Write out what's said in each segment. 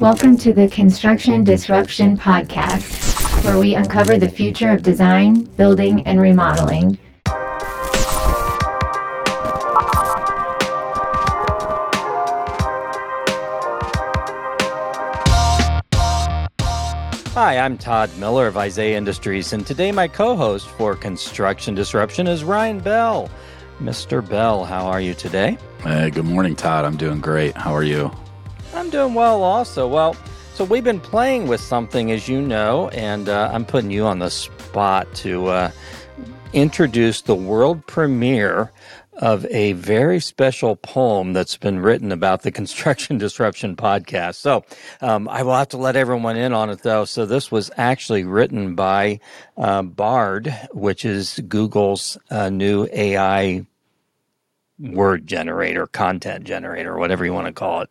Welcome to the Construction Disruption Podcast, where we uncover the future of design, building, and remodeling. Hi, I'm Todd Miller of Isaiah Industries, and today my co host for Construction Disruption is Ryan Bell. Mr. Bell, how are you today? Hey, good morning, Todd. I'm doing great. How are you? I'm doing well also. Well, so we've been playing with something, as you know, and uh, I'm putting you on the spot to uh, introduce the world premiere of a very special poem that's been written about the Construction Disruption podcast. So um, I will have to let everyone in on it, though. So this was actually written by uh, Bard, which is Google's uh, new AI word generator, content generator, whatever you want to call it.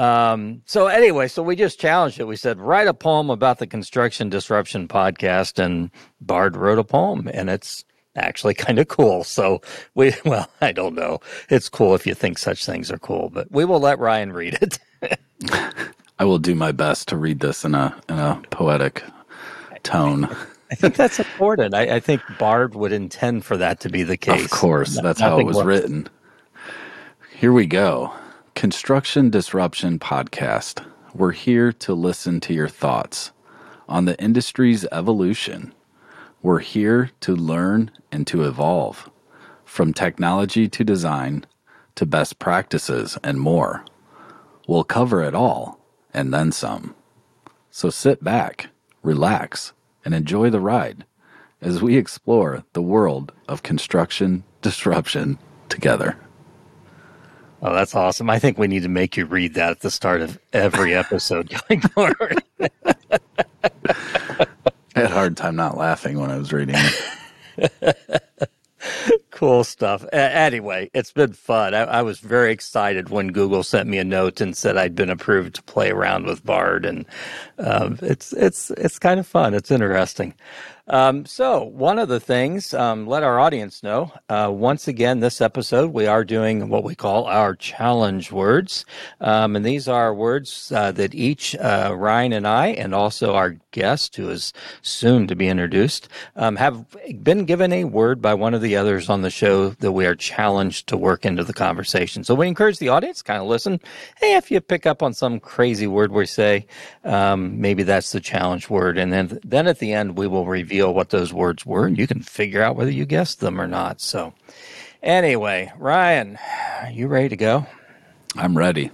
Um, so anyway, so we just challenged it. We said, write a poem about the construction disruption podcast and Bard wrote a poem and it's actually kind of cool. So we, well, I don't know. It's cool if you think such things are cool, but we will let Ryan read it. I will do my best to read this in a, in a poetic tone. I think that's important. I, I, think Bard would intend for that to be the case. Of course, that's how it was written. Here we go. Construction Disruption Podcast. We're here to listen to your thoughts on the industry's evolution. We're here to learn and to evolve from technology to design to best practices and more. We'll cover it all and then some. So sit back, relax, and enjoy the ride as we explore the world of construction disruption together. Oh, that's awesome. I think we need to make you read that at the start of every episode going forward. I had a hard time not laughing when I was reading it. cool stuff. anyway, it's been fun. I, I, was very excited when Google sent me a note and said I'd been approved to play around with Bard, and um, it's it's it's kind of fun. It's interesting. Um, so, one of the things, um, let our audience know uh, once again, this episode, we are doing what we call our challenge words. Um, and these are words uh, that each uh, Ryan and I, and also our guest, who is soon to be introduced, um, have been given a word by one of the others on the show that we are challenged to work into the conversation. So, we encourage the audience kind of listen. Hey, if you pick up on some crazy word we say, um, maybe that's the challenge word. And then, then at the end, we will reveal what those words were, and you can figure out whether you guessed them or not. So, anyway, Ryan, you ready to go? I'm ready.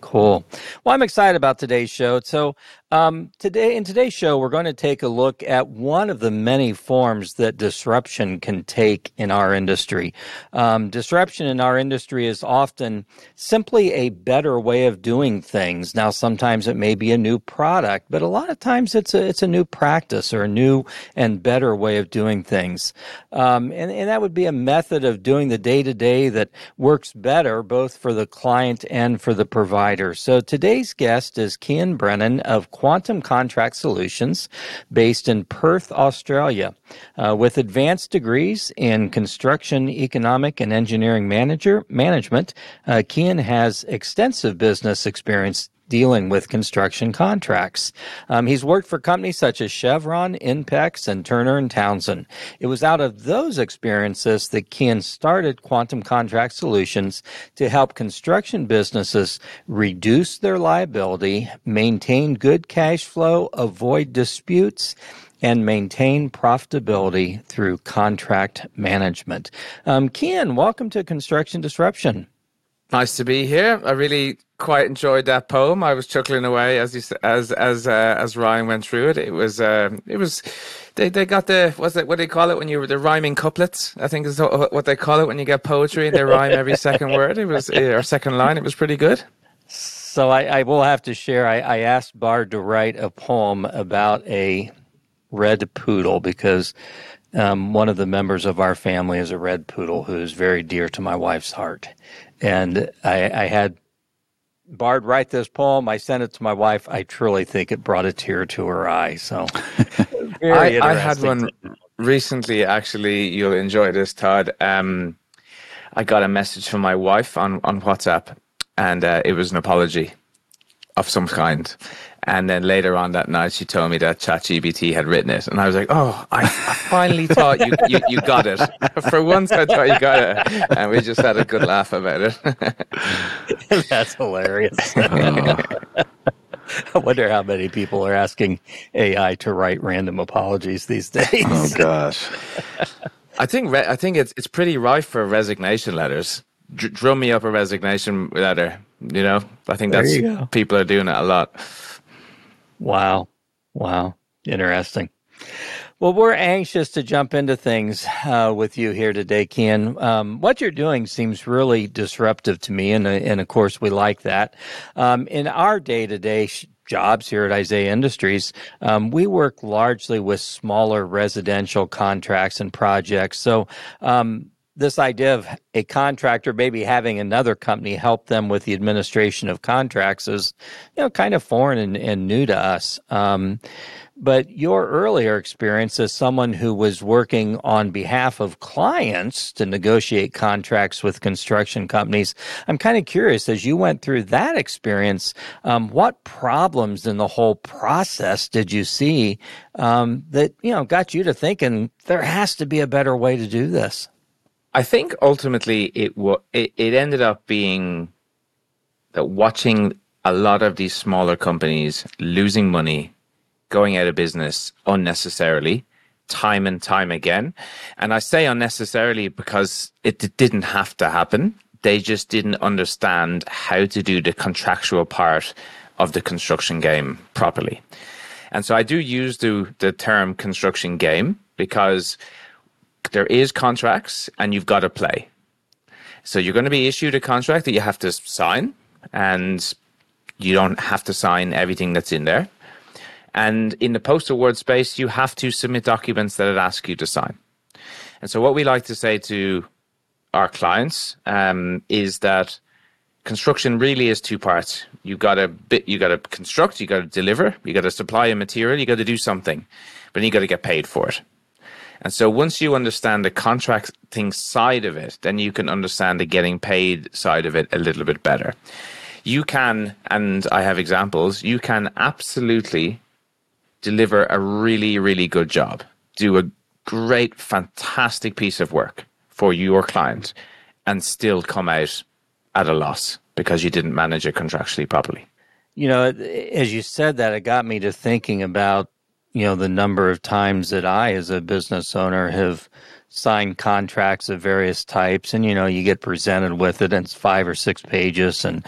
Cool. Well, I'm excited about today's show. So, um, today, in today's show, we're going to take a look at one of the many forms that disruption can take in our industry. Um, disruption in our industry is often simply a better way of doing things. Now, sometimes it may be a new product, but a lot of times it's a it's a new practice or a new and better way of doing things. Um, and, and that would be a method of doing the day to day that works better both for the client and for the provider. So today's guest is Cian Brennan of Quantum Contract Solutions based in Perth, Australia. Uh, with advanced degrees in construction, economic, and engineering manager management, uh, Cian has extensive business experience dealing with construction contracts. Um, he's worked for companies such as Chevron, Inpex, and Turner and Townsend. It was out of those experiences that Cian started Quantum Contract Solutions to help construction businesses reduce their liability, maintain good cash flow, avoid disputes, and maintain profitability through contract management. Um, Cian, welcome to Construction Disruption. Nice to be here. I really quite enjoyed that poem. I was chuckling away as you, as as uh, as Ryan went through it. It was um, it was they, they got the what's it what they call it when you the rhyming couplets. I think is what they call it when you get poetry and they rhyme every second word. It was or second line. It was pretty good. So I, I will have to share. I, I asked Bard to write a poem about a red poodle because um, one of the members of our family is a red poodle who is very dear to my wife's heart. And I, I had Bard write this poem. I sent it to my wife. I truly think it brought a tear to her eye. So I, I, had one recently. Actually, you'll enjoy this, Todd. Um, I got a message from my wife on on WhatsApp, and uh, it was an apology. Of some kind. And then later on that night, she told me that ChatGPT had written it, and I was like, "Oh, I, I finally thought you, you you got it. For once, I thought you got it." And we just had a good laugh about it. That's hilarious. I wonder how many people are asking AI to write random apologies these days. Oh gosh. I think re- I think it's it's pretty rife for resignation letters. Dr- drum me up a resignation letter. You know, I think There that's people are doing it a lot. Wow. Wow. Interesting. Well, we're anxious to jump into things uh, with you here today, Cian. Um, what you're doing seems really disruptive to me, and, uh, and of course, we like that. Um, in our day to day jobs here at Isaiah Industries, um, we work largely with smaller residential contracts and projects. So, um, this idea of a contractor maybe having another company help them with the administration of contracts is, you know, kind of foreign and, and new to us. Um, but your earlier experience as someone who was working on behalf of clients to negotiate contracts with construction companies, I'm kind of curious as you went through that experience, um, what problems in the whole process did you see um, that you know got you to thinking there has to be a better way to do this? I think ultimately it it, it ended up being that watching a lot of these smaller companies losing money, going out of business unnecessarily, time and time again. And I say unnecessarily because it d- didn't have to happen. They just didn't understand how to do the contractual part of the construction game properly. And so I do use the, the term construction game because there is contracts and you've got to play. So you're going to be issued a contract that you have to sign and you don't have to sign everything that's in there. And in the post award space, you have to submit documents that it asks you to sign. And so what we like to say to our clients um, is that construction really is two parts. You got to bit, you got to construct, you got to deliver, you got to supply a material, you got to do something, but then you got to get paid for it. And so once you understand the contracting side of it, then you can understand the getting paid side of it a little bit better. You can, and I have examples, you can absolutely deliver a really, really good job, do a great, fantastic piece of work for your client, and still come out at a loss because you didn't manage it contractually properly. You know, as you said that, it got me to thinking about, you know, the number of times that I, as a business owner, have signed contracts of various types. And, you know, you get presented with it, and it's five or six pages, and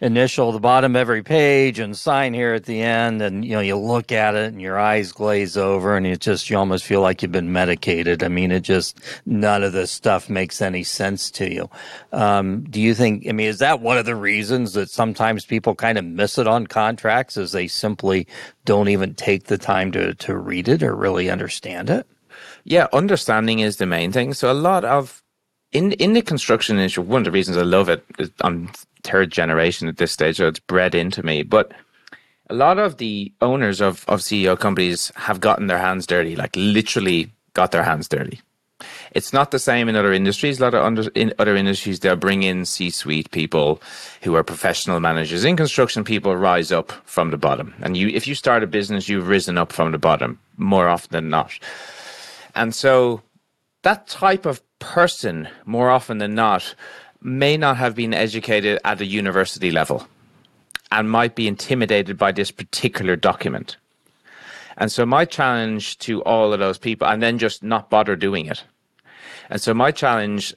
initial the bottom of every page, and sign here at the end. And, you know, you look at it, and your eyes glaze over, and it just, you almost feel like you've been medicated. I mean, it just, none of this stuff makes any sense to you. Um, do you think, I mean, is that one of the reasons that sometimes people kind of miss it on contracts is they simply don't even take the time to, to read it or really understand it? Yeah, understanding is the main thing. So a lot of in in the construction industry, one of the reasons I love it is I'm third generation at this stage, so it's bred into me. But a lot of the owners of, of CEO companies have gotten their hands dirty, like literally got their hands dirty. It's not the same in other industries. A lot of under, in other industries, they'll bring in C-suite people who are professional managers. In construction, people rise up from the bottom, and you, if you start a business, you've risen up from the bottom more often than not. And so, that type of person, more often than not, may not have been educated at a university level, and might be intimidated by this particular document. And so, my challenge to all of those people, and then just not bother doing it. And so, my challenge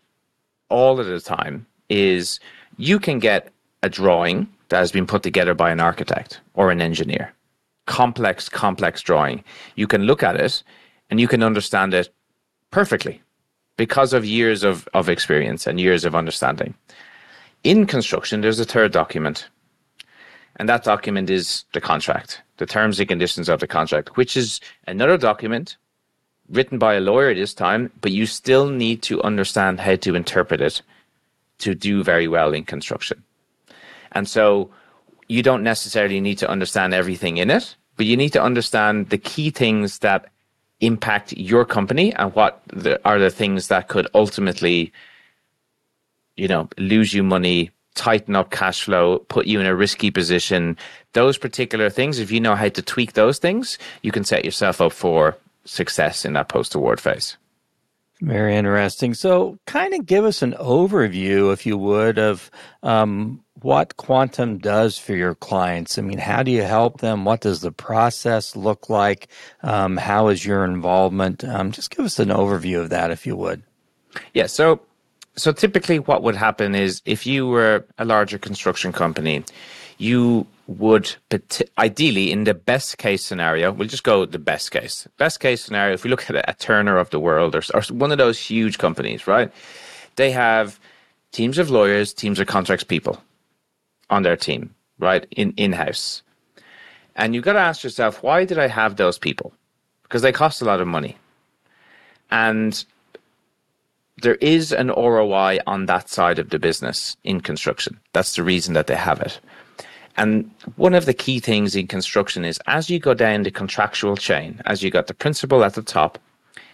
all of the time is you can get a drawing that has been put together by an architect or an engineer. Complex, complex drawing. You can look at it and you can understand it perfectly because of years of, of experience and years of understanding. In construction, there's a third document, and that document is the contract, the terms and conditions of the contract, which is another document written by a lawyer this time, but you still need to understand how to interpret it to do very well in construction. And so you don't necessarily need to understand everything in it, but you need to understand the key things that impact your company and what the, are the things that could ultimately, you know, lose you money, tighten up cash flow, put you in a risky position, those particular things, if you know how to tweak those things, you can set yourself up for success in that post award phase. Very interesting. So, kind of give us an overview, if you would, of um, what Quantum does for your clients. I mean, how do you help them? What does the process look like? Um, how is your involvement? Um, just give us an overview of that, if you would. Yeah. So, so typically, what would happen is if you were a larger construction company, you would ideally, in the best case scenario, we'll just go the best case. Best case scenario, if we look at a, Turner of the world or, or one of those huge companies, right? They have teams of lawyers, teams of contracts people on their team, right? In in house. And you've got to ask yourself, why did I have those people? Because they cost a lot of money. And there is an ROI on that side of the business in construction. That's the reason that they have it. And one of the key things in construction is as you go down the contractual chain, as you got the principal at the top,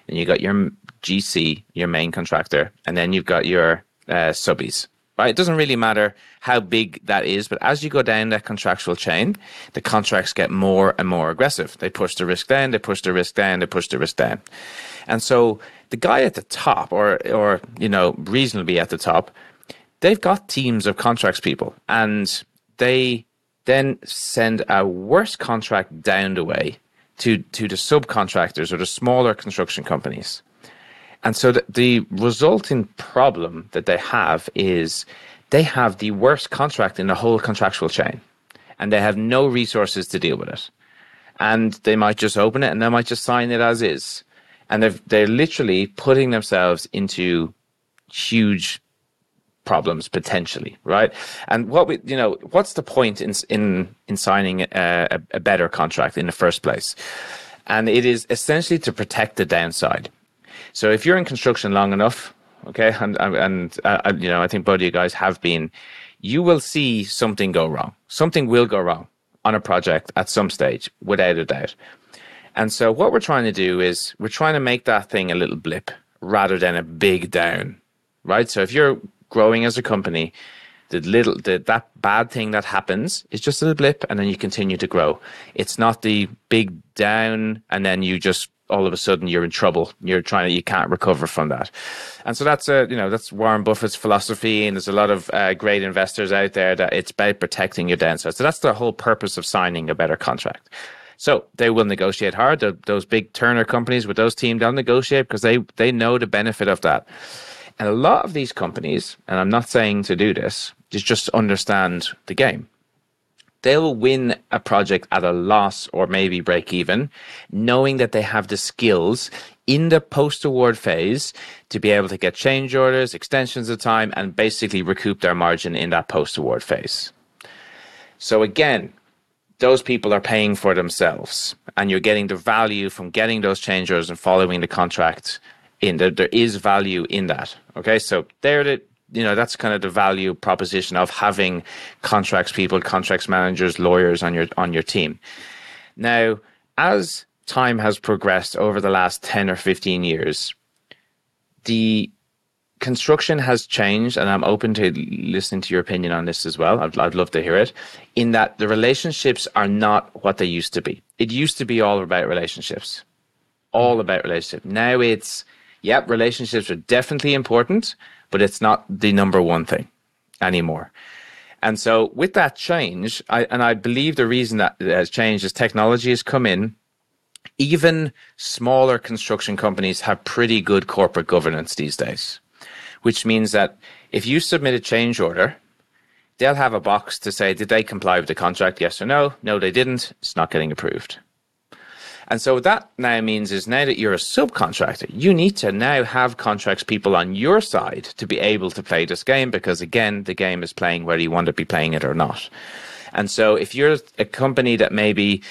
and you got your GC, your main contractor, and then you've got your uh, subbies. Right? It doesn't really matter how big that is, but as you go down that contractual chain, the contracts get more and more aggressive. They push the risk down, they push the risk down, they push the risk down. And so the guy at the top, or or you know, reasonably at the top, they've got teams of contracts people, and they then send a worse contract down the way to, to the subcontractors or the smaller construction companies. And so the, the resulting problem that they have is they have the worst contract in the whole contractual chain and they have no resources to deal with it. And they might just open it and they might just sign it as is. And they're, they're literally putting themselves into huge problems potentially, right? And what we, you know, what's the point in in in signing a, a better contract in the first place? And it is essentially to protect the downside. So if you're in construction long enough, okay, and and uh, you know, I think both of you guys have been, you will see something go wrong. Something will go wrong on a project at some stage, without a doubt. And so what we're trying to do is we're trying to make that thing a little blip rather than a big down, right? So if you're growing as a company, the little the, that bad thing that happens is just a little blip and then you continue to grow. It's not the big down and then you just all of a sudden you're in trouble. You're trying to you can't recover from that. And so that's a you know that's warren buffett's philosophy and there's a lot of uh, great investors out there that it's about protecting your downside so that's the whole purpose of signing a better contract. So they will negotiate hard. Those big turner companies with those teams they'll negotiate because they they know the benefit of that and a lot of these companies, and I'm not saying to do this, is just understand the game. They'll win a project at a loss or maybe break even, knowing that they have the skills in the post award phase to be able to get change orders, extensions of time, and basically recoup their margin in that post award phase. So again, those people are paying for themselves and you're getting the value from getting those change orders and following the contract in there, there is value in that. Okay, so there the you know that's kind of the value proposition of having contracts people, contracts managers, lawyers on your on your team. Now, as time has progressed over the last 10 or 15 years, the construction has changed, and I'm open to listening to your opinion on this as well. I'd, I'd love to hear it. In that the relationships are not what they used to be. It used to be all about relationships, all about relationship. Now it's yep, relationships are definitely important, but it's not the number one thing anymore. And so with that change, I, and I believe the reason that has changed is technology has come in. Even smaller construction companies have pretty good corporate governance these days, which means that if you submit a change order, they'll have a box to say, did they comply with the contract? Yes or no? No, they didn't. It's not getting approved. And so what that now means is now that you're a subcontractor, you need to now have contracts people on your side to be able to play this game because again, the game is playing whether you want to be playing it or not. And so if you're a company that maybe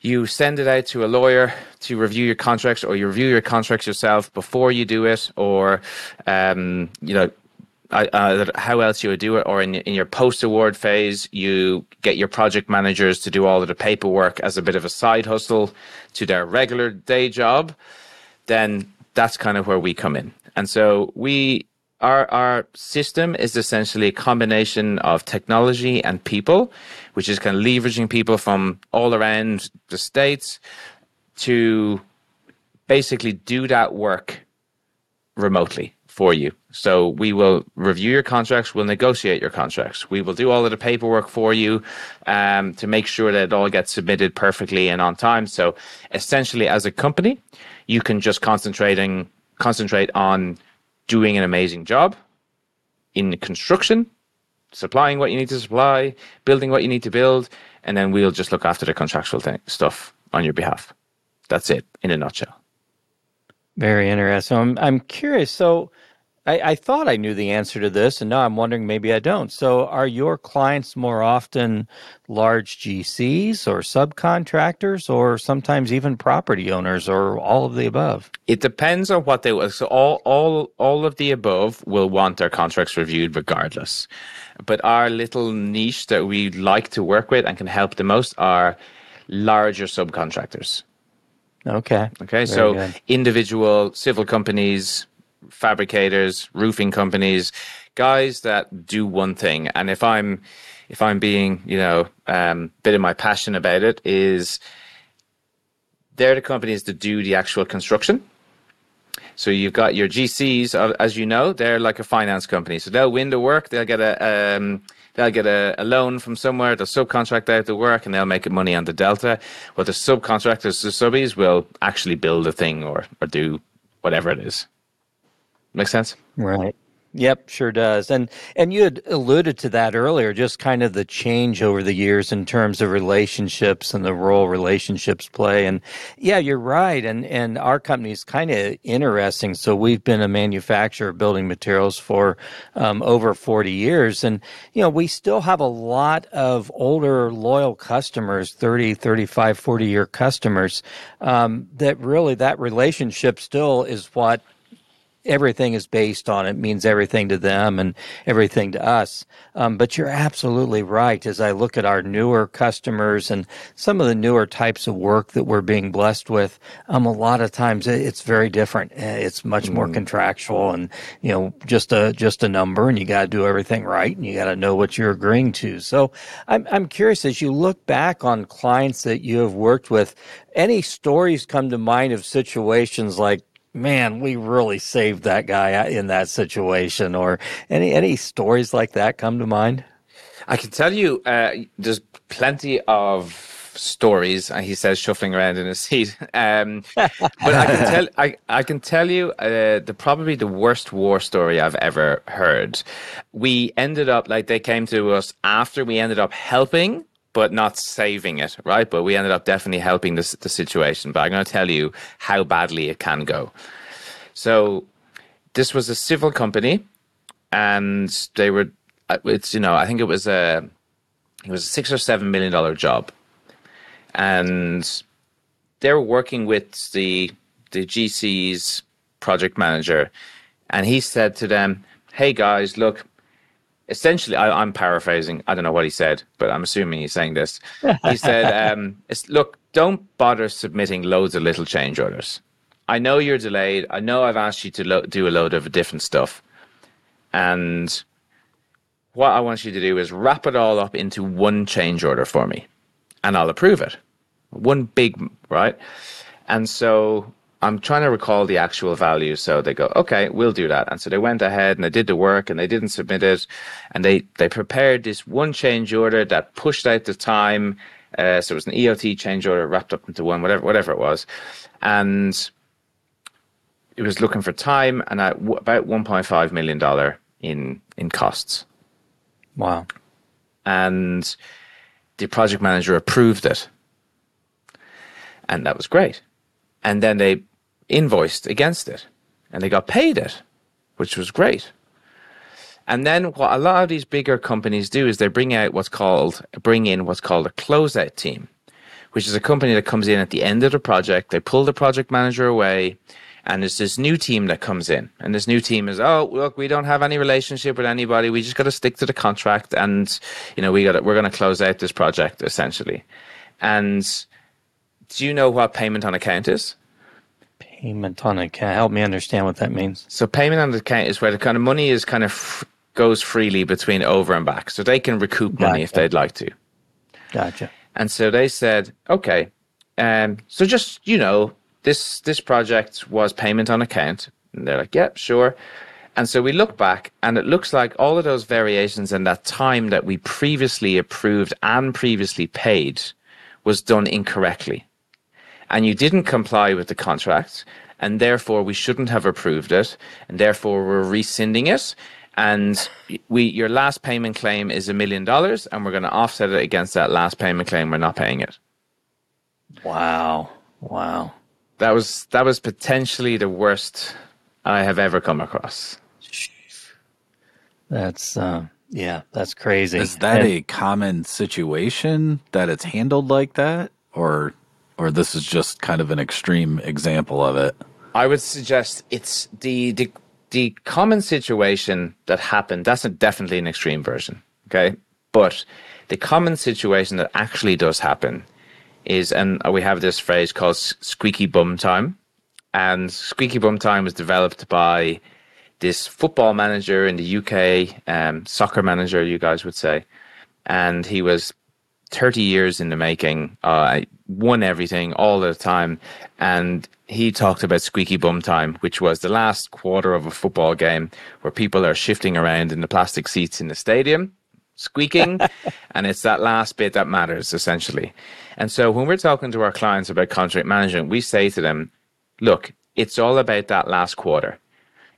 you send it out to a lawyer to review your contracts or you review your contracts yourself before you do it or um, you know uh, how else you would do it, or in, in your post award phase, you get your project managers to do all of the paperwork as a bit of a side hustle to their regular day job, then that's kind of where we come in. And so we our our system is essentially a combination of technology and people, which is kind of leveraging people from all around the states to basically do that work remotely for you. So we will review your contracts, we'll negotiate your contracts, we will do all of the paperwork for you um, to make sure that it all gets submitted perfectly and on time. So essentially, as a company, you can just concentrating concentrate on doing an amazing job in construction, supplying what you need to supply, building what you need to build, and then we'll just look after the contractual stuff on your behalf. That's it in a nutshell. Very interesting. I'm, I'm curious. So, I, I thought I knew the answer to this, and now I'm wondering maybe I don't. So, are your clients more often large GCs or subcontractors, or sometimes even property owners, or all of the above? It depends on what they want. so all all all of the above will want their contracts reviewed regardless. But our little niche that we like to work with and can help the most are larger subcontractors. Okay. Okay, Very so good. individual civil companies, fabricators, roofing companies, guys that do one thing. And if I'm if I'm being, you know, um, bit of my passion about it is they're the companies that do the actual construction. So you've got your GCs, uh, as you know, they're like a finance company. So they'll win the work, they'll get a um, they'll get a, a loan from somewhere, they'll subcontract out the work, and they'll make money on the delta. But the subcontractors, the subbies, will actually build a thing or or do whatever it is. Make sense? Right. Yep, sure does. And and you had alluded to that earlier, just kind of the change over the years in terms of relationships and the role relationships play. And yeah, you're right. And and our company is kind of interesting. So we've been a manufacturer of building materials for um, over 40 years, and you know we still have a lot of older loyal customers, 30, 35, 40 year customers. Um, that really that relationship still is what everything is based on. It means everything to them and everything to us. Um, but you're absolutely right. As I look at our newer customers and some of the newer types of work that we're being blessed with, um, a lot of times it's very different. Uh, It's much more contractual and, you know, just a, just a number and you got to do everything right and you got to know what you're agreeing to. So I'm, I'm curious as you look back on clients that you have worked with, any stories come to mind of situations like, man, we really saved that guy in that situation, or any any stories like that come to mind? I can tell you, uh, there's plenty of stories. And he says, shuffling around in his seat. Um, but I can tell, I, I can tell you, uh, the probably the worst war story I've ever heard. We ended up like they came to us after we ended up helping. But not saving it, right? But we ended up definitely helping the, the situation. But I'm going to tell you how badly it can go. So, this was a civil company, and they were. uh, It's you know I think it was a it was a six or seven million dollar job, and they were working with the the GC's project manager, and he said to them, "Hey guys, look." Essentially, I, I'm paraphrasing. I don't know what he said, but I'm assuming he's saying this. He said, um, it's, "Look, don't bother submitting loads of little change orders. I know you're delayed. I know I've asked you to lo- do a load of different stuff, and what I want you to do is wrap it all up into one change order for me, and I'll approve it. One big, right? And so I'm trying to recall the actual value. So they go, okay, we'll do that. And so they went ahead and they did the work and they didn't submit it. And they, they prepared this one change order that pushed out the time. Uh, so it was an EOT change order wrapped up into one, whatever, whatever it was. And it was looking for time and at w- about $1.5 million in, in costs Wow. and the project manager approved it. And that was great. And then they invoiced against it and they got paid it, which was great. And then what a lot of these bigger companies do is they bring out what's called bring in what's called a closeout team, which is a company that comes in at the end of the project. They pull the project manager away, and there's this new team that comes in. And this new team is, oh, look, we don't have any relationship with anybody. We just got to stick to the contract, and you know, we got we're going to close out this project essentially. And do you know what payment on account is? Payment on account. Help me understand what that means. So payment on account is where the kind of money is kind of f- goes freely between over and back, so they can recoup money if they'd like to. Gotcha. And so they said, okay, um, so just you know, this this project was payment on account, and they're like, yep, sure. And so we look back, and it looks like all of those variations and that time that we previously approved and previously paid was done incorrectly, and you didn't comply with the contract, and therefore we shouldn't have approved it, and therefore we're rescinding it. And we, your last payment claim is a million dollars, and we're going to offset it against that last payment claim. We're not paying it. Wow. Wow. That was that was potentially the worst I have ever come across. That's uh, yeah, that's crazy. Is that And- a common situation that it's handled like that, or or this is just kind of an extreme example of it? I would suggest it's the the the common situation that happened. That's definitely an extreme version. Okay, but the common situation that actually does happen is, and we have this phrase called squeaky bum time, and squeaky bum time was developed by this football manager in the UK, um, soccer manager, you guys would say, and he was 30 years in the making, uh, won everything all the time. And he talked about squeaky bum time, which was the last quarter of a football game where people are shifting around in the plastic seats in the stadium, squeaking. and it's that last bit that matters, essentially. And so when we're talking to our clients about contract management, we say to them, look, it's all about that last quarter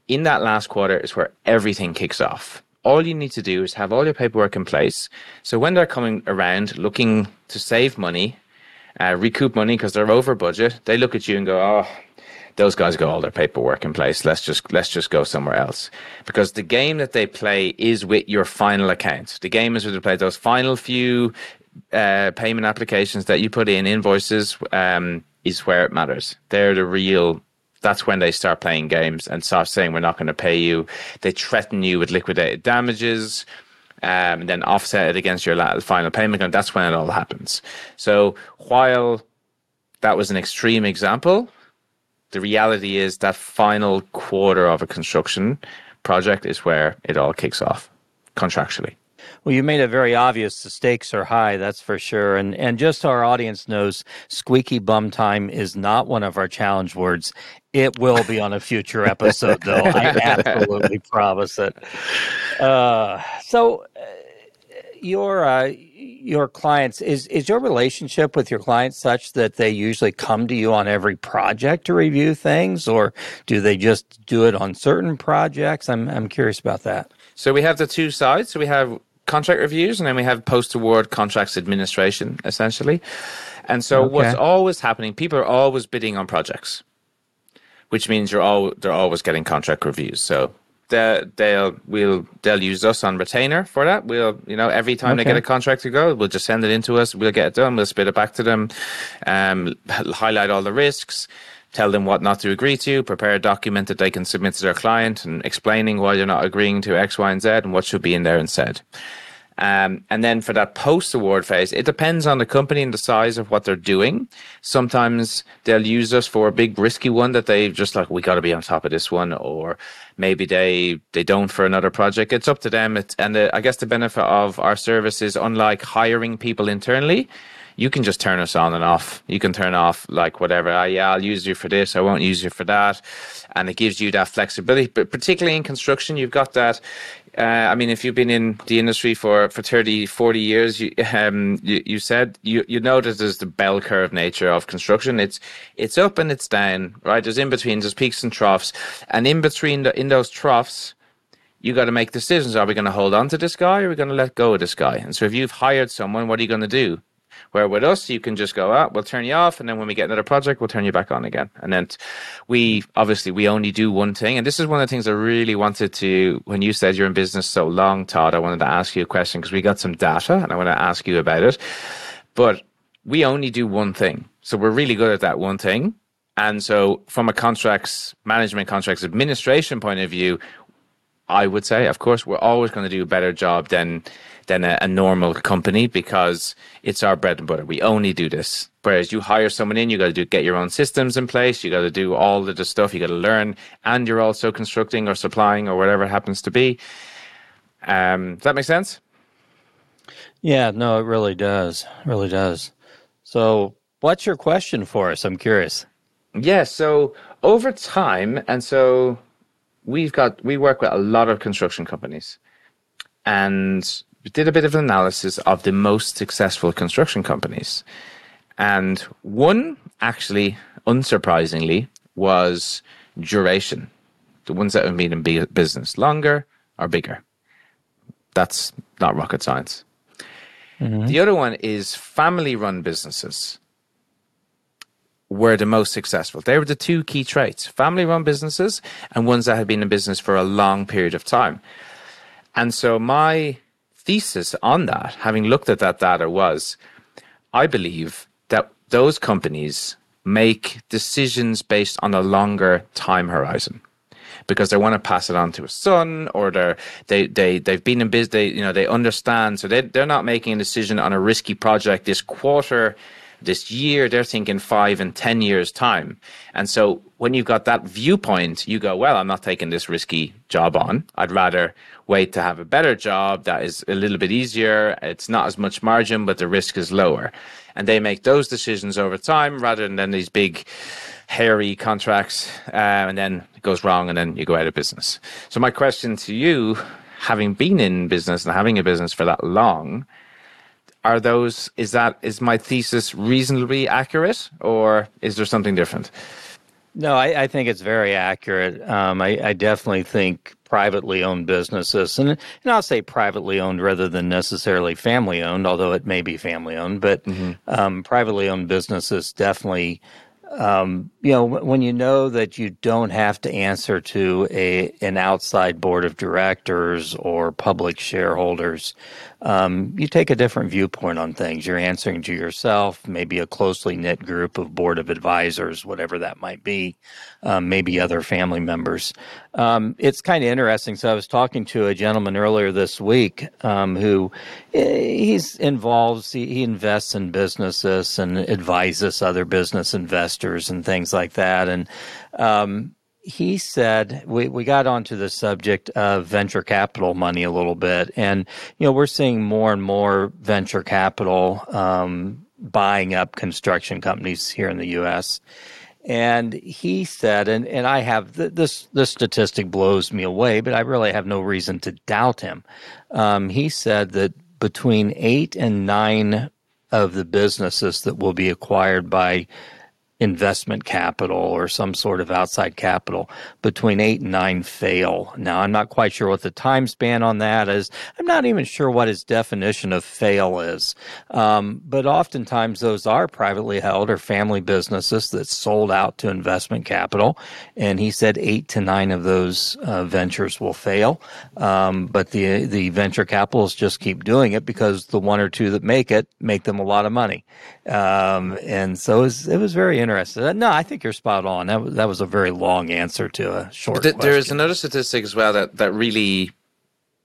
in that last quarter is where everything kicks off. All you need to do is have all your paperwork in place. So when they're coming around looking to save money, uh, recoup money because they're over budget, they look at you and go, "Oh, those guys got all their paperwork in place. Let's just let's just go somewhere else." Because the game that they play is with your final account. The game is with play those final few uh, payment applications that you put in, invoices, um, is where it matters. They're the real that's when they start playing games and start saying we're not going to pay you. They threaten you with liquidated damages, um, and then offset it against your final payment, and that's when it all happens. So while that was an extreme example, the reality is that final quarter of a construction project is where it all kicks off contractually. Well, you made it very obvious the stakes are high, that's for sure. And and just so our audience knows, squeaky bum time is not one of our challenge words. It will be on a future episode, though. I absolutely promise it. Uh, so, uh, your uh, your clients is is your relationship with your clients such that they usually come to you on every project to review things, or do they just do it on certain projects? I'm I'm curious about that. So we have the two sides. So we have contract reviews and then we have post award contracts administration, essentially. And so what's always happening, people are always bidding on projects, which means you're all they're always getting contract reviews. So they, they'll we'll they'll use us on retainer for that. We'll you know every time they get a contract to go, we'll just send it into us. We'll get it done. We'll spit it back to them, um, highlight all the risks, tell them what not to agree to, prepare a document that they can submit to their client, and explaining why you're not agreeing to X, Y, and Z, and what should be in there instead. Um, and then for that post award phase, it depends on the company and the size of what they're doing. Sometimes they'll use us for a big risky one that they just like, we got to be on top of this one, or maybe they they don't for another project. It's up to them. It's, and the, I guess the benefit of our service is unlike hiring people internally, you can just turn us on and off. You can turn off like whatever. Ah, yeah, I'll use you for this. I won't use you for that, and it gives you that flexibility. But particularly in construction, you've got that. Uh, I mean, if you've been in the industry for, for 30, 40 years, you, um, you, you said you, you know that there's the bell curve nature of construction. It's it's up and it's down, right? There's in between, there's peaks and troughs, and in between the, in those troughs, you got to make decisions. Are we going to hold on to this guy or are we going to let go of this guy? And so if you've hired someone, what are you going to do? Where with us, you can just go, ah, we'll turn you off. And then when we get another project, we'll turn you back on again. And then we obviously, we only do one thing. And this is one of the things I really wanted to, when you said you're in business so long, Todd, I wanted to ask you a question because we got some data and I want to ask you about it. But we only do one thing. So we're really good at that one thing. And so from a contracts management, contracts administration point of view, I would say, of course, we're always going to do a better job than than a, a normal company because it's our bread and butter. We only do this. Whereas you hire someone in, you got to do get your own systems in place. You got to do all of the stuff. You got to learn, and you're also constructing or supplying or whatever it happens to be. Um, does that make sense? Yeah, no, it really does. It really does. So, what's your question for us? I'm curious. Yeah. So over time, and so we've got we work with a lot of construction companies, and we did a bit of an analysis of the most successful construction companies, and one actually, unsurprisingly, was duration. The ones that have been in business longer are bigger. That's not rocket science. Mm-hmm. The other one is family run businesses were the most successful. They were the two key traits family run businesses and ones that had been in business for a long period of time. And so my thesis on that, having looked at that data, was I believe that those companies make decisions based on a longer time horizon because they want to pass it on to a son or they're they they they've been in business they you know they understand. So they they're not making a decision on a risky project this quarter this year they're thinking five and ten years time. And so when you've got that viewpoint you go well i'm not taking this risky job on. I'd rather wait to have a better job that is a little bit easier. It's not as much margin but the risk is lower. And they make those decisions over time rather than these big hairy contracts uh, and then it goes wrong and then you go out of business. So my question to you having been in business and having a business for that long are those is that is my thesis reasonably accurate or is there something different no i, I think it's very accurate um, I, I, definitely think privately owned businesses and, and i'll say privately owned rather than necessarily family owned although it may be family owned but mm-hmm. um, privately owned businesses definitely um, you know, when you know that you don't have to answer to a an outside board of directors or public shareholders, um, you take a different viewpoint on things. You're answering to yourself, maybe a closely knit group of board of advisors, whatever that might be, um, maybe other family members. Um, it's kind of interesting. So I was talking to a gentleman earlier this week um, who eh, he's involved. He, he invests in businesses and advises other business investors and things like that. And um, he said we, we got onto the subject of venture capital money a little bit and you know we're seeing more and more venture capital um, buying up construction companies here in the us and he said and, and i have th- this this statistic blows me away but i really have no reason to doubt him. Um, he said that between eight and nine of the businesses that will be acquired by investment capital or some sort of outside capital between eight and nine fail. Now, I'm not quite sure what the time span on that is. I'm not even sure what his definition of fail is. Um, but oftentimes those are privately held or family businesses that sold out to investment capital. And he said eight to nine of those uh, ventures will fail. Um, but the, the venture capitalists just keep doing it because the one or two that make it make them a lot of money. Um, and so it was, it was very interesting. No, I think you're spot on. That was, that was a very long answer to a short. Th- there is another statistic as well that, that really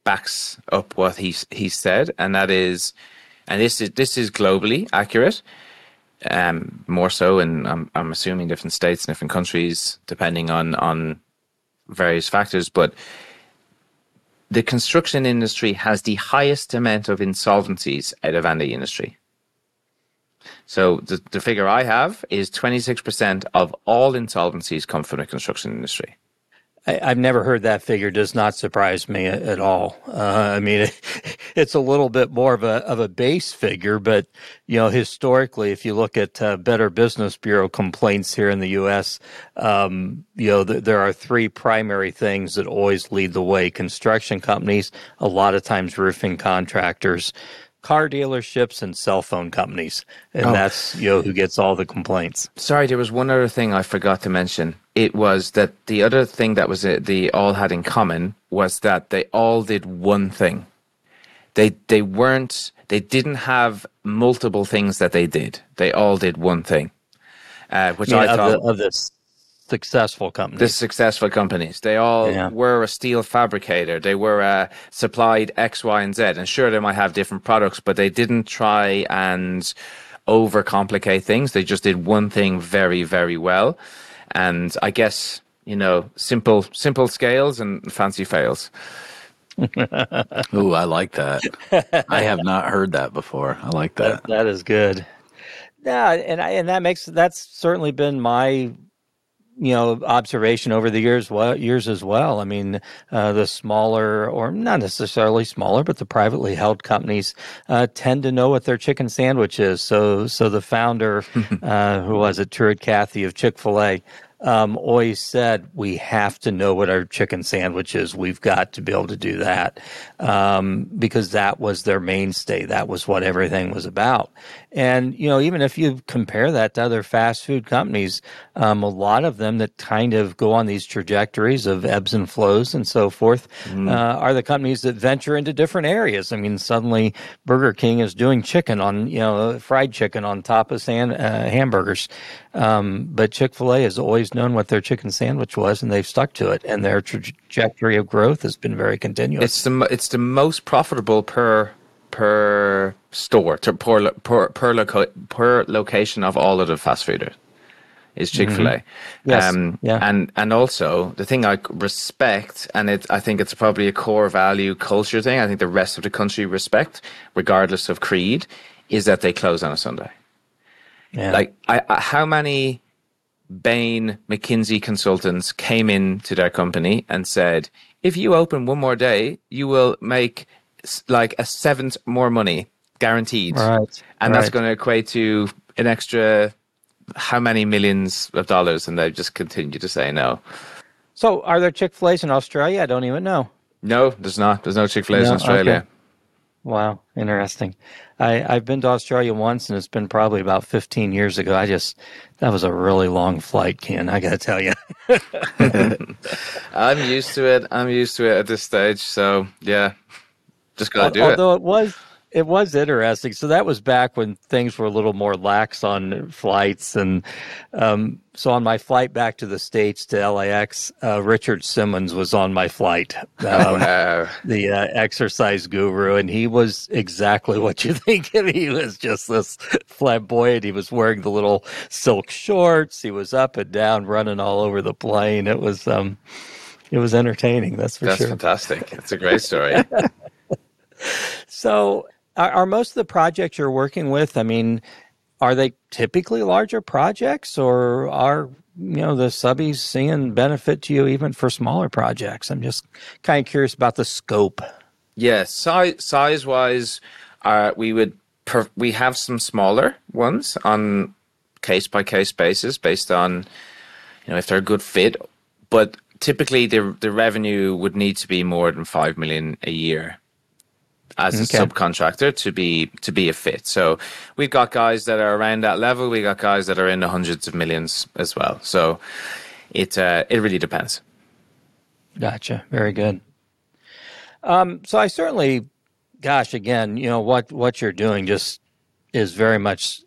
backs up what he he said, and that is, and this is this is globally accurate. Um, more so, and I'm I'm assuming different states and different countries, depending on on various factors, but the construction industry has the highest amount of insolvencies out of any industry. So the, the figure I have is 26% of all insolvencies come from the construction industry. I, have never heard that figure. Does not surprise me at all. Uh, I mean, it, it's a little bit more of a of a base figure, but you know, historically, if you look at uh, Better Business Bureau complaints here in the U.S., um, you know, th- there are three primary things that always lead the way: construction companies, a lot of times roofing contractors, car dealerships and cell phone companies, and oh. that's you know who gets all the complaints. Sorry, there was one other thing I forgot to mention. It was that the other thing that was uh, the all had in common was that they all did one thing. They they weren't they didn't have multiple things that they did. They all did one thing, uh, which I, I thought of, the, of this successful companies. the successful companies. They all Yeah. were a steel fabricator. They were uh, supplied X, Y, and Z. And sure, they might have different products, but they didn't try and overcomplicate things. They just did one thing very, very well. And I guess you know, simple, simple scales and fancy fails. Ooh, I like that. I have not heard that before. I like that. That, that is good. Yeah, and I, and that makes that's certainly been my you know observation over the years well, years as well. I mean, uh, the smaller or not necessarily smaller, but the privately held companies uh, tend to know what their chicken sandwich is. So so the founder, uh, who was it, Truett Cathy of Chick Fil A. Um, always said we have to know what our chicken sandwich is. We've got to be able to do that um, because that was their mainstay. That was what everything was about. And you know, even if you compare that to other fast food companies, um, a lot of them that kind of go on these trajectories of ebbs and flows and so forth uh, are the companies that venture into different areas. I mean, suddenly Burger King is doing chicken on you know fried chicken on top of sand, uh, hamburgers, um, but Chick Fil A has always known what their chicken sandwich was, and they've stuck to it. And their trajectory of growth has been very continuous. It's the it's the most profitable per per store to per per per, per location of all of the fast fooders is Chick Fil A. Mm-hmm. Yes, yeah. And and also the thing I respect, and it I think it's probably a core value culture thing. I think the rest of the country respect, regardless of creed, is that they close on a Sunday. Yeah. Like, I, I, how many Bain McKinsey consultants came in to their company and said, if you open one more day, you will make like a seventh more money guaranteed. Right, And that's going to equate to an extra how many millions of dollars? And they just continue to say no. so, are there Chick Fil A's in Australia? I don't even know. No, there's not. There's no Chick fil A's No? in Australia. Okay. Wow, interesting. I, I've been to Australia once, and it's been probably about 15 years ago. I just, that was a really long flight, Ken. I got to tell you. I'm used to it. I'm used to it at this stage. So, yeah, just got to do it. Although it was, it was interesting. So that was back when things were a little more lax on flights, and um, so on my flight back to the states to LAX, uh, Richard Simmons was on my flight. Um, Wow. the uh, exercise guru, and he was exactly what you think. of. He was just this flamboyant. He was wearing the little silk shorts. He was up and down, running all over the plane. It was, um, it was entertaining. That's for That's sure. That's fantastic. It's a great story. So, are, are most of the projects you're working with? I mean, are they typically larger projects, or are you know the subbies seeing benefit to you even for smaller projects? I'm just kind of curious about the scope. Yeah, size size wise, uh, we would per, we have some smaller ones on case by case basis based on you know if they're a good fit, but typically the the revenue would need to be more than five million a year as a subcontractor to be to be a fit. So we've got guys that are around that level. We got guys that are in the hundreds of millions as well. So it uh, it really depends. Gotcha. Very good. Um, so I certainly, gosh, again, you know what what you're doing just is very much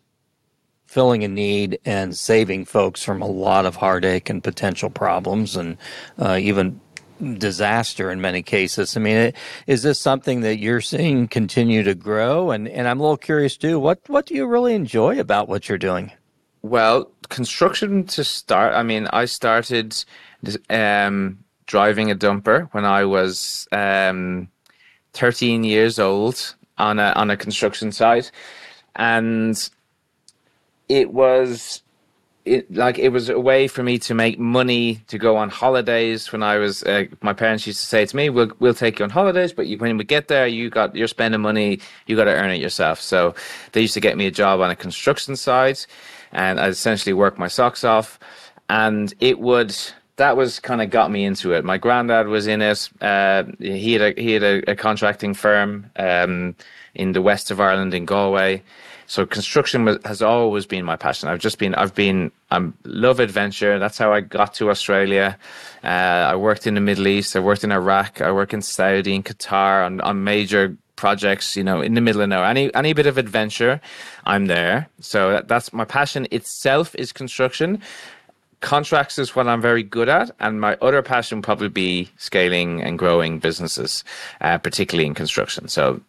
filling a need and saving folks from a lot of heartache and potential problems and uh, even disaster in many cases. I mean, it, is this something that you're seeing continue to grow? And and I'm a little curious too. What what do you really enjoy about what you're doing? Well, construction to start. I mean, I started um, driving a dumper when I was um, 13 years old on a on a construction site, and it was it like it was a way for me to make money to go on holidays when I was uh, my parents used to say to me we'll we'll take you on holidays but you, when we get there you got you're spending money you got to earn it yourself. So they used to get me a job on a construction site and I essentially worked my socks off and it would that was kind of got me into it. My granddad was in it uh, he had a he had a, a contracting firm um, in the west of Ireland in Galway so construction has always been my passion. I've just been, I've been, I love adventure. That's how I got to Australia. Uh, I worked in the Middle East. I worked in Iraq. I work in Saudi and Qatar on, on major projects. You know, in the middle of nowhere. Any any bit of adventure, I'm there. So that, that's my passion itself is construction. contracts is what I'm very good at, and my other passion probably be scaling and growing businesses, uh, particularly in construction. So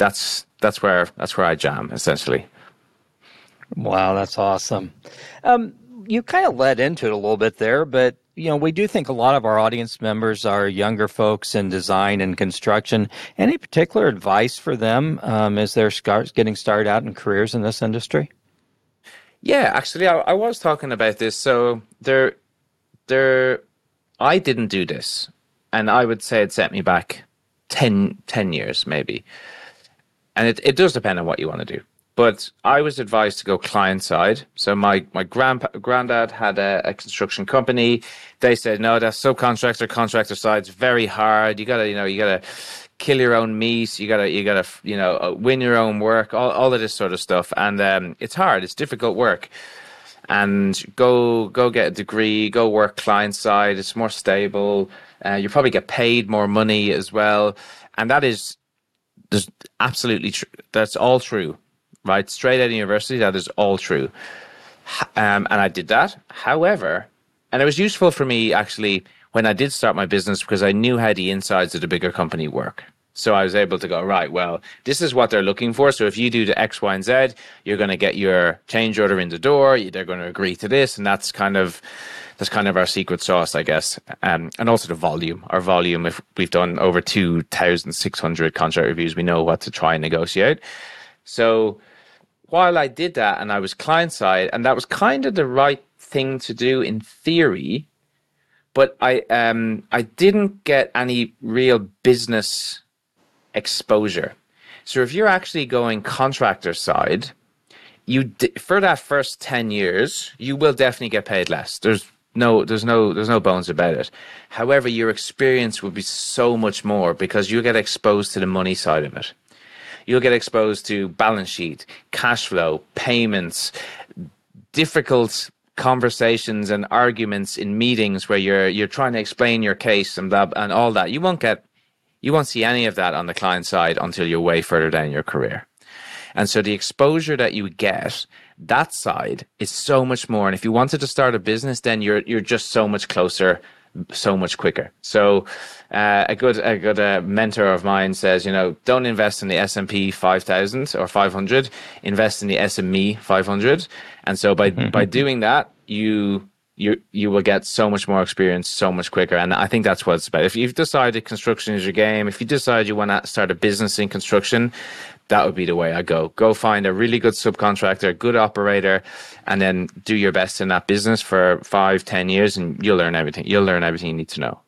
that's that's where that's where I jam essentially. Wow, that's awesome. Um, you kind of led into it a little bit there, but you know, we do think a lot of our audience members are younger folks in design and construction. Any particular advice for them um, as they're getting started out in careers in this industry? Yeah, actually, I, I was talking about this. So there, there, I didn't do this, and I would say it set me back 10, 10 years maybe. And it, it does depend on what you want to do. But I was advised to go client side. So my my grandpa, granddad had a, a construction company. They said no, that subcontractor contractor side side's very hard. You gotta you know you gotta kill your own meat. You gotta you gotta you know uh, win your own work. All all of this sort of stuff. And um, it's hard. It's difficult work. And go go get a degree. Go work client side. It's more stable. Uh, you probably get paid more money as well. And that is there's absolutely true. That's all true right? Straight out of university, that is all true. Um, and I did that. However, and it was useful for me actually when I did start my business because I knew how the insides of the bigger company work. So I was able to go, right, well, this is what they're looking for. So if you do the X, Y, and Z, you're going to get your change order in the door. They're going to agree to this. And that's kind of, that's kind of our secret sauce, I guess. Um, and also the volume, our volume. If we've done over 2,600 contract reviews, we know what to try and negotiate. So while I did that and I was client side, and that was kind of the right thing to do in theory, but I um I didn't get any real business exposure. So if you're actually going contractor side, you for that first 10 years, you will definitely get paid less. There's no there's no there's no bones about it. However, your experience will be so much more because you get exposed to the money side of it you'll get exposed to balance sheet, cash flow, payments, difficult conversations and arguments in meetings where you're you're trying to explain your case and blah, and all that. You won't get you won't see any of that on the client side until you're way further down your career. And so the exposure that you get, that side is so much more. And if you wanted to start a business, then you're you're just so much closer so much quicker. So uh, a good a good uh, mentor of mine says, you know, don't invest in the S and P 5000 or 500. Invest in the SME 500. And so by mm-hmm. by doing that, you you you will get so much more experience so much quicker. And I think that's what it's about. If you've decided construction is your game, if you decide you want to start a business in construction, that would be the way I go. Go find a really good subcontractor, good operator, and then do your best in that business for five, ten years, and you'll learn everything. You'll learn everything you need to know.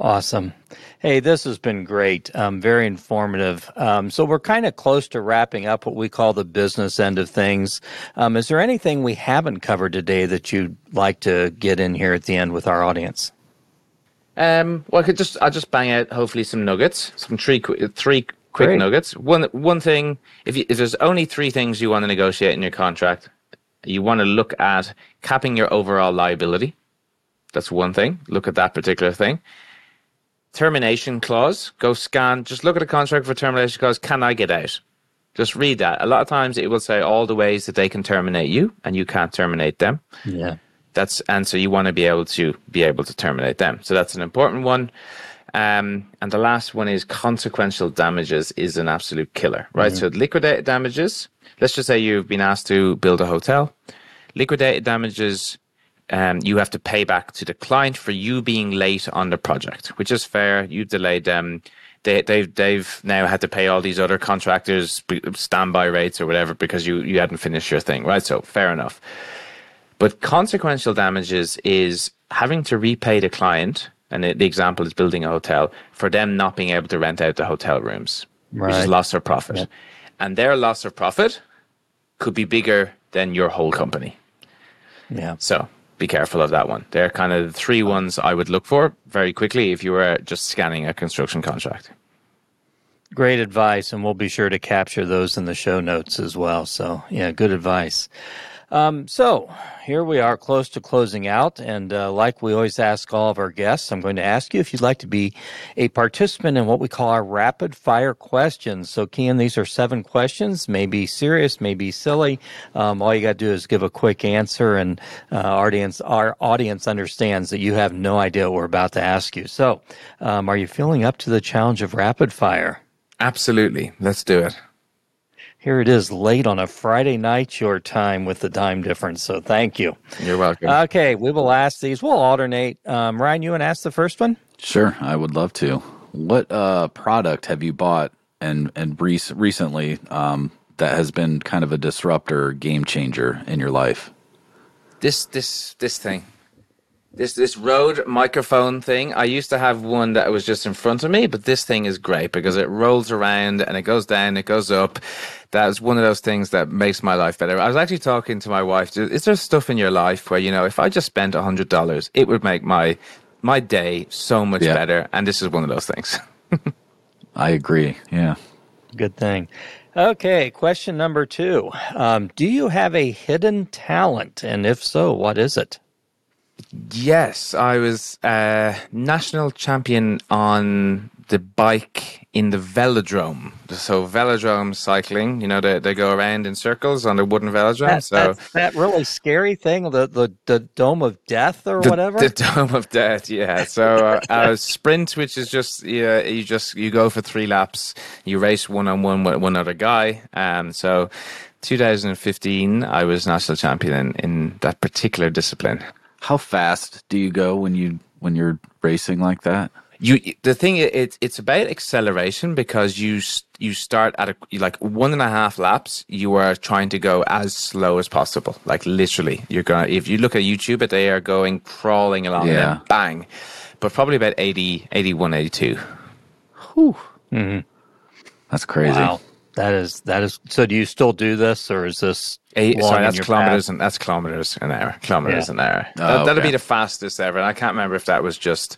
Awesome. Hey, this has been great. Um, very informative. Um, so we're kind of close to wrapping up what we call the business end of things. Um, is there anything we haven't covered today that you'd like to get in here at the end with our audience? Um, well, I could just I'll just bang out hopefully some nuggets, some three three quick Great. nuggets. One one thing, if you, if there's only three things you want to negotiate in your contract, you want to look at capping your overall liability. That's one thing. Look at that particular thing. Termination clause. Go scan. Just look at a contract for termination clause. Can I get out? Just read that. A lot of times it will say all the ways that they can terminate you, and you can't terminate them. Yeah. That's and so you want to be able to be able to terminate them. So that's an important one. Um, and the last one is consequential damages is an absolute killer, right? Mm-hmm. So liquidated damages. Let's just say you've been asked to build a hotel. Liquidated damages, um, you have to pay back to the client for you being late on the project, which is fair. You've delayed them. They, they've they've now had to pay all these other contractors standby rates or whatever because you you hadn't finished your thing, right? So fair enough. But consequential damages is having to repay the client and the, the, example is building a hotel for them not being able to rent out the hotel rooms, right. which is loss of profit. Yeah. And their loss of profit could be bigger than your whole company. Yeah. So be careful of that one. They're kind of the three ones I would look for very quickly if you were just scanning a construction contract. Great advice, and we'll be sure to capture those in the show notes as well. So, yeah, good advice. Um, so here we are close to closing out. And uh, like we always ask all of our guests, I'm going to ask you if you'd like to be a participant in what we call our rapid fire questions. So, Cian, these are seven questions, maybe serious, maybe silly. Um, all you got to do is give a quick answer, and uh, audience, our audience understands that you have no idea what we're about to ask you. So, um, are you feeling up to the challenge of rapid fire? Absolutely. Let's do it. Here it is late on a Friday night, your time with the time difference. So thank you. You're welcome. Okay, we will ask these. We'll alternate. Um, Ryan, you want to ask the first one? Sure, I would love to. What uh, product have you bought and and rec- recently um, that has been kind of a disruptor, game changer in your life? this this this thing this this Rode microphone thing i used to have one that was just in front of me but this thing is great because it rolls around and it goes down it goes up that's one of those things that makes my life better i was actually talking to my wife is there stuff in your life where you know if i just spent a hundred dollars it would make my my day so much Yeah. better and this is one of those things I agree. Yeah. Good thing. Okay, question number two. Um, do you have a hidden talent? And if so, what is it? Yes, I was uh, national champion on the bike in the velodrome. So velodrome cycling, you know, they, they go around in circles on the wooden velodrome. That, so that's that really scary thing, the, the, the dome of death or the, whatever? the dome of death, yeah. So uh, a sprint, which is just yeah, you just you go for three laps, you race one on one with one other guy. Um, so 2015, I was national champion in, in that particular discipline. How fast do you go when you when you're racing like that? you the thing i- it's it's about acceleration because you you start at a like one and a half laps you are trying to go as slow as possible like literally you're going to if you look at youtube they are going crawling along and Yeah. then bang but probably about 80 81 82 mm-hmm. That's crazy. Wow. That is that is so do you still do this or is this Eight, sorry, that's kilometers past? and that's kilometers an hour. Kilometers Yeah. an hour. Oh, that, That'd okay. be the fastest ever. And I can't remember if that was just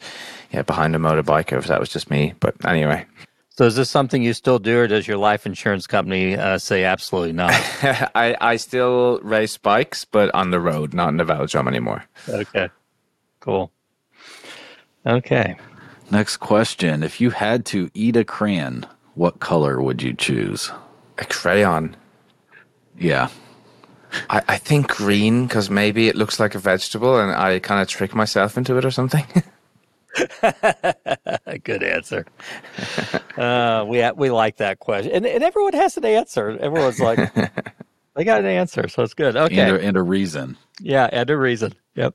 yeah behind a motorbike or if that was just me. But anyway, So is this something you still do or does your life insurance company uh, say absolutely not? I I still race bikes, but on the road, not in the velodrome anymore. okay. Cool. Okay. Next question: If you had to eat a crayon, what color would you choose? A crayon. Yeah. I, I think green because maybe it looks like a vegetable and I kind of trick myself into it or something. A good answer. uh, we we like that question, and, and everyone has an answer. Everyone's like, they got an answer, so it's good. Okay, And, a, and a reason. yeah, and a reason. Yep.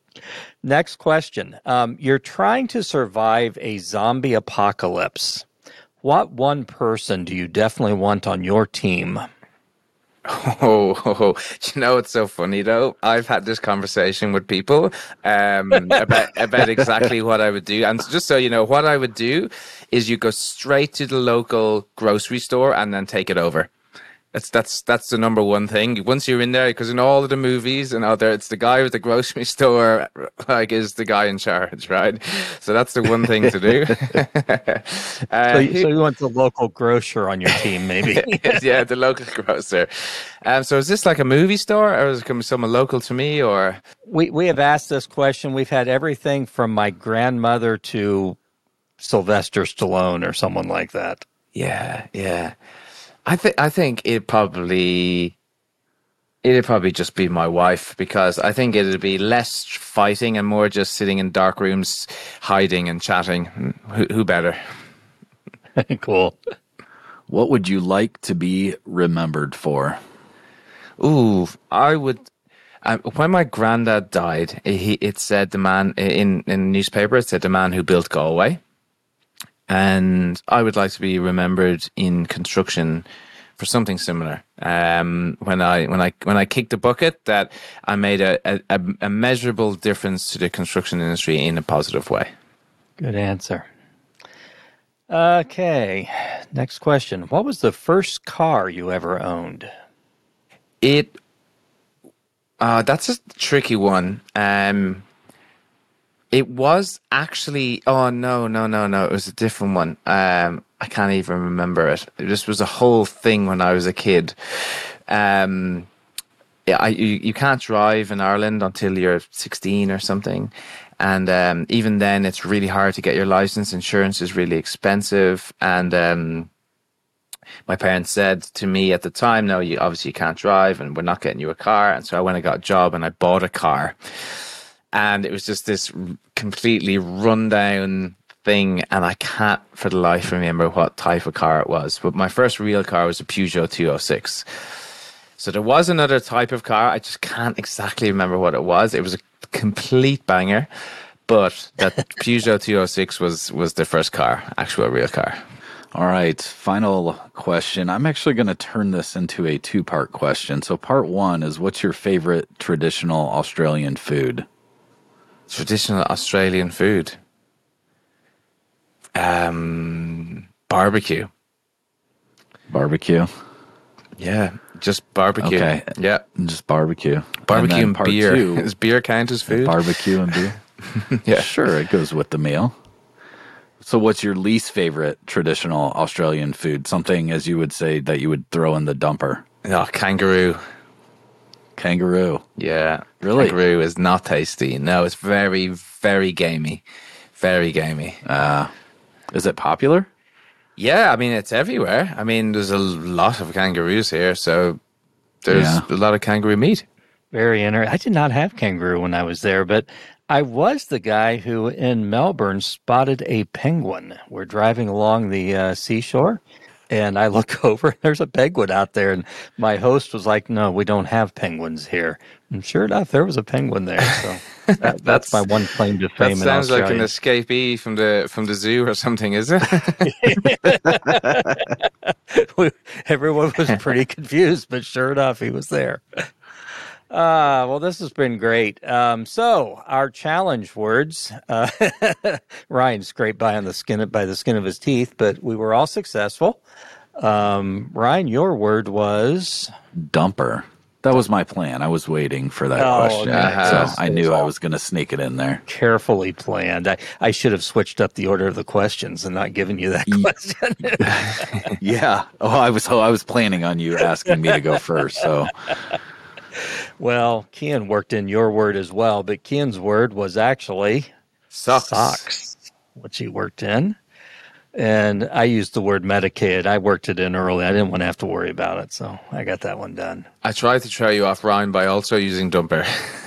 Next question: um, You're trying to survive a zombie apocalypse. What one person do you definitely want on your team? Oh, oh, oh. you know it's so funny though. I've had this conversation with people um, about about exactly what I would do, and just so you know, what I would do is you go straight to the local grocery store and then take it over. That's that's that's the number one thing. Once you're in there, because in all of the movies and other, it's the guy with the grocery store, like is the guy in charge, right? So that's the one thing to do. uh, So, you- so you want the local grocer on your team, maybe? yeah, the local grocer. Um, so is this like a movie store, or is it coming someone local to me, or we we have asked this question. We've had everything from my grandmother to Sylvester Stallone or someone like that. yeah, yeah? I think I think it probably it'd probably just be my wife because I think it'd be less fighting and more just sitting in dark rooms, hiding and chatting. Who, who better? cool. What would you like to be remembered for? Ooh, I would. Um, when my granddad died, he it said the man in in the newspaper. It said the man who built Galway, and I would like to be remembered in construction for something similar. Um, when I when I when I kicked the bucket, that I made a, a, a measurable difference to the construction industry in a positive way. Good answer. Okay. Next question. What was the first car you ever owned? It uh that's a tricky one. Um it was actually oh no no no no it was a different one. Um I can't even remember it. This was a whole thing when I was a kid. Um yeah, I, you, you can't drive in Ireland until you're 16 or something. And um, even then, it's really hard to get your license. Insurance is really expensive. And um, my parents said to me at the time, no, you obviously can't drive and we're not getting you a car. And so I went and got a job and I bought a car. And it was just this completely rundown thing. And I can't for the life remember what type of car it was. But my first real car was a Peugeot 206. So there was another type of car. I just can't exactly remember what it was. It was a complete banger. But that Peugeot 206 was was the first car, actual real car. All right, final question. I'm actually going to turn this into a two part question. So, part one is what's your favorite traditional Australian food? Traditional Australian food. Um, barbecue. Barbecue. Yeah, just barbecue. Okay. Yeah, Just barbecue. barbecue and, part beer. two, Does beer count as food? barbecue and beer. yeah. Sure, it goes with the meal. So, what's your least favorite traditional Australian food? Something, as you would say, that you would throw in the dumper? Oh, kangaroo. Kangaroo. Yeah. Really? Kangaroo is not tasty. No, it's very, very gamey. Very gamey. Uh, is it popular? Yeah, I mean, it's everywhere. I mean, there's a lot of kangaroos here, so there's Yeah. a lot of kangaroo meat. Very interesting. I did not have kangaroo when I was there, but I was the guy who in Melbourne spotted a penguin. We're driving along the uh, seashore, and I look over. There's a penguin out there, and my host was like, "No, we don't have penguins here." And sure enough, there was a penguin there. So that, that's my one claim to That fame in sounds like an escapee from the from the zoo or something, is it? Everyone was pretty confused, but sure enough, he was there. Uh, well, this has been great. Um, so our challenge words, uh, Ryan scraped by on the skin by the skin of his teeth, but we were all successful. Um, Ryan, your word was Dumper. That was my plan. I was waiting for that Oh, question. So, I knew I was going to sneak it in there. carefully planned. I, I should have switched up the order of the questions and not given you that question. Yeah. Oh, I was oh, I was planning on you asking me to go first. So, well, Ken worked in your word as well, but Ken's word was actually Socks. socks, which he worked in. And I used the word Medicaid. I worked it in early. I didn't want to have to worry about it. So I got that one done. I tried to throw you off, Ryan, by also using dumper.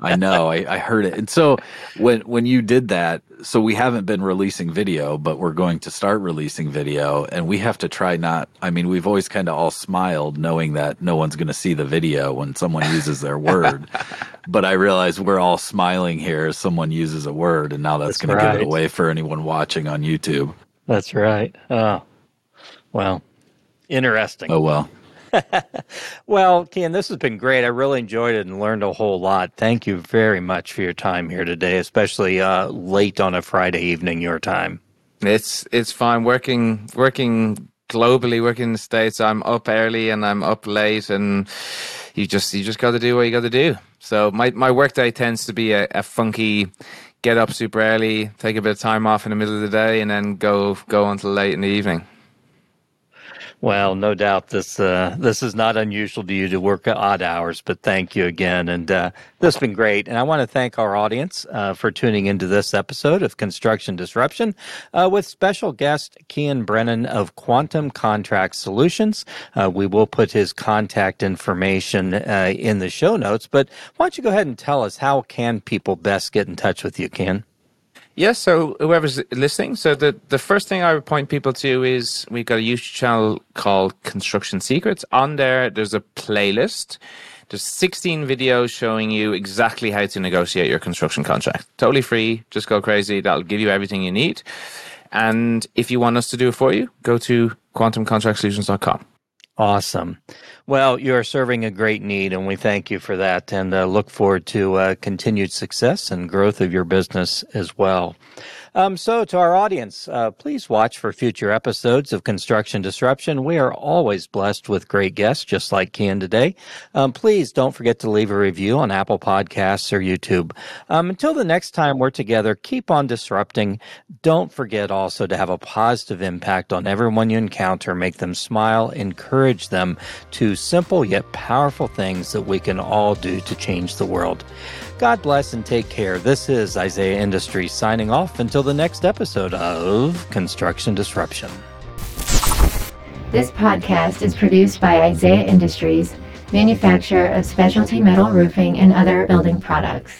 I know. I, I heard it. And so when when you did that, so we haven't been releasing video, but we're going to start releasing video, and we have to try not. I mean, we've always kind of all smiled, knowing that no one's going to see the video when someone uses their word. but I realize we're all smiling here as someone uses a word, and now that's, That's going to give it away for anyone watching on YouTube. That's right. Oh, well, interesting. Oh well. Well, Ken, this has been great. I really enjoyed it and learned a whole lot. Thank you very much for your time here today, especially uh, late on a Friday evening, your time. It's it's fine working working globally, working in the states. I'm up early and I'm up late, and you just you just got to do what you got to do. So my my workday tends to be a, a funky. Get up super early, take a bit of time off in the middle of the day, and then go go until late in the evening. Well, no doubt this uh, this is not unusual to you to work odd hours, but thank you again, and uh, this has been great. And I want to thank our audience uh, for tuning into this episode of Construction Disruption uh, with special guest Cian Brennan of Quantum Contract Solutions. Uh, we will put his contact information uh, in the show notes, but why don't you go ahead and tell us how can people best get in touch with you, Cian? Yes, so whoever's listening, so the, the first thing I would point people to is we've got a YouTube channel called Construction Secrets. On there, there's a playlist. There's 16 videos showing you exactly how to negotiate your construction contract. Totally free. Just go crazy. That'll give you everything you need. And if you want us to do it for you, go to quantumcontractsolutions.com. Awesome. Well, you are serving a great need, and we thank you for that and uh, look forward to uh, continued success and growth of your business as well. Um, so, to our audience, uh, please watch for future episodes of Construction Disruption. We are always blessed with great guests, just like Cian today. Um, please don't forget to leave a review on Apple Podcasts or YouTube. Um, until the next time we're together, keep on disrupting. Don't forget also to have a positive impact on everyone you encounter. Make them smile, encourage them to simple yet powerful things that we can all do to change the world. God bless and take care. This is Isaiah Industries signing off until the next episode of Construction Disruption. This podcast is produced by Isaiah Industries, manufacturer of specialty metal roofing and other building products.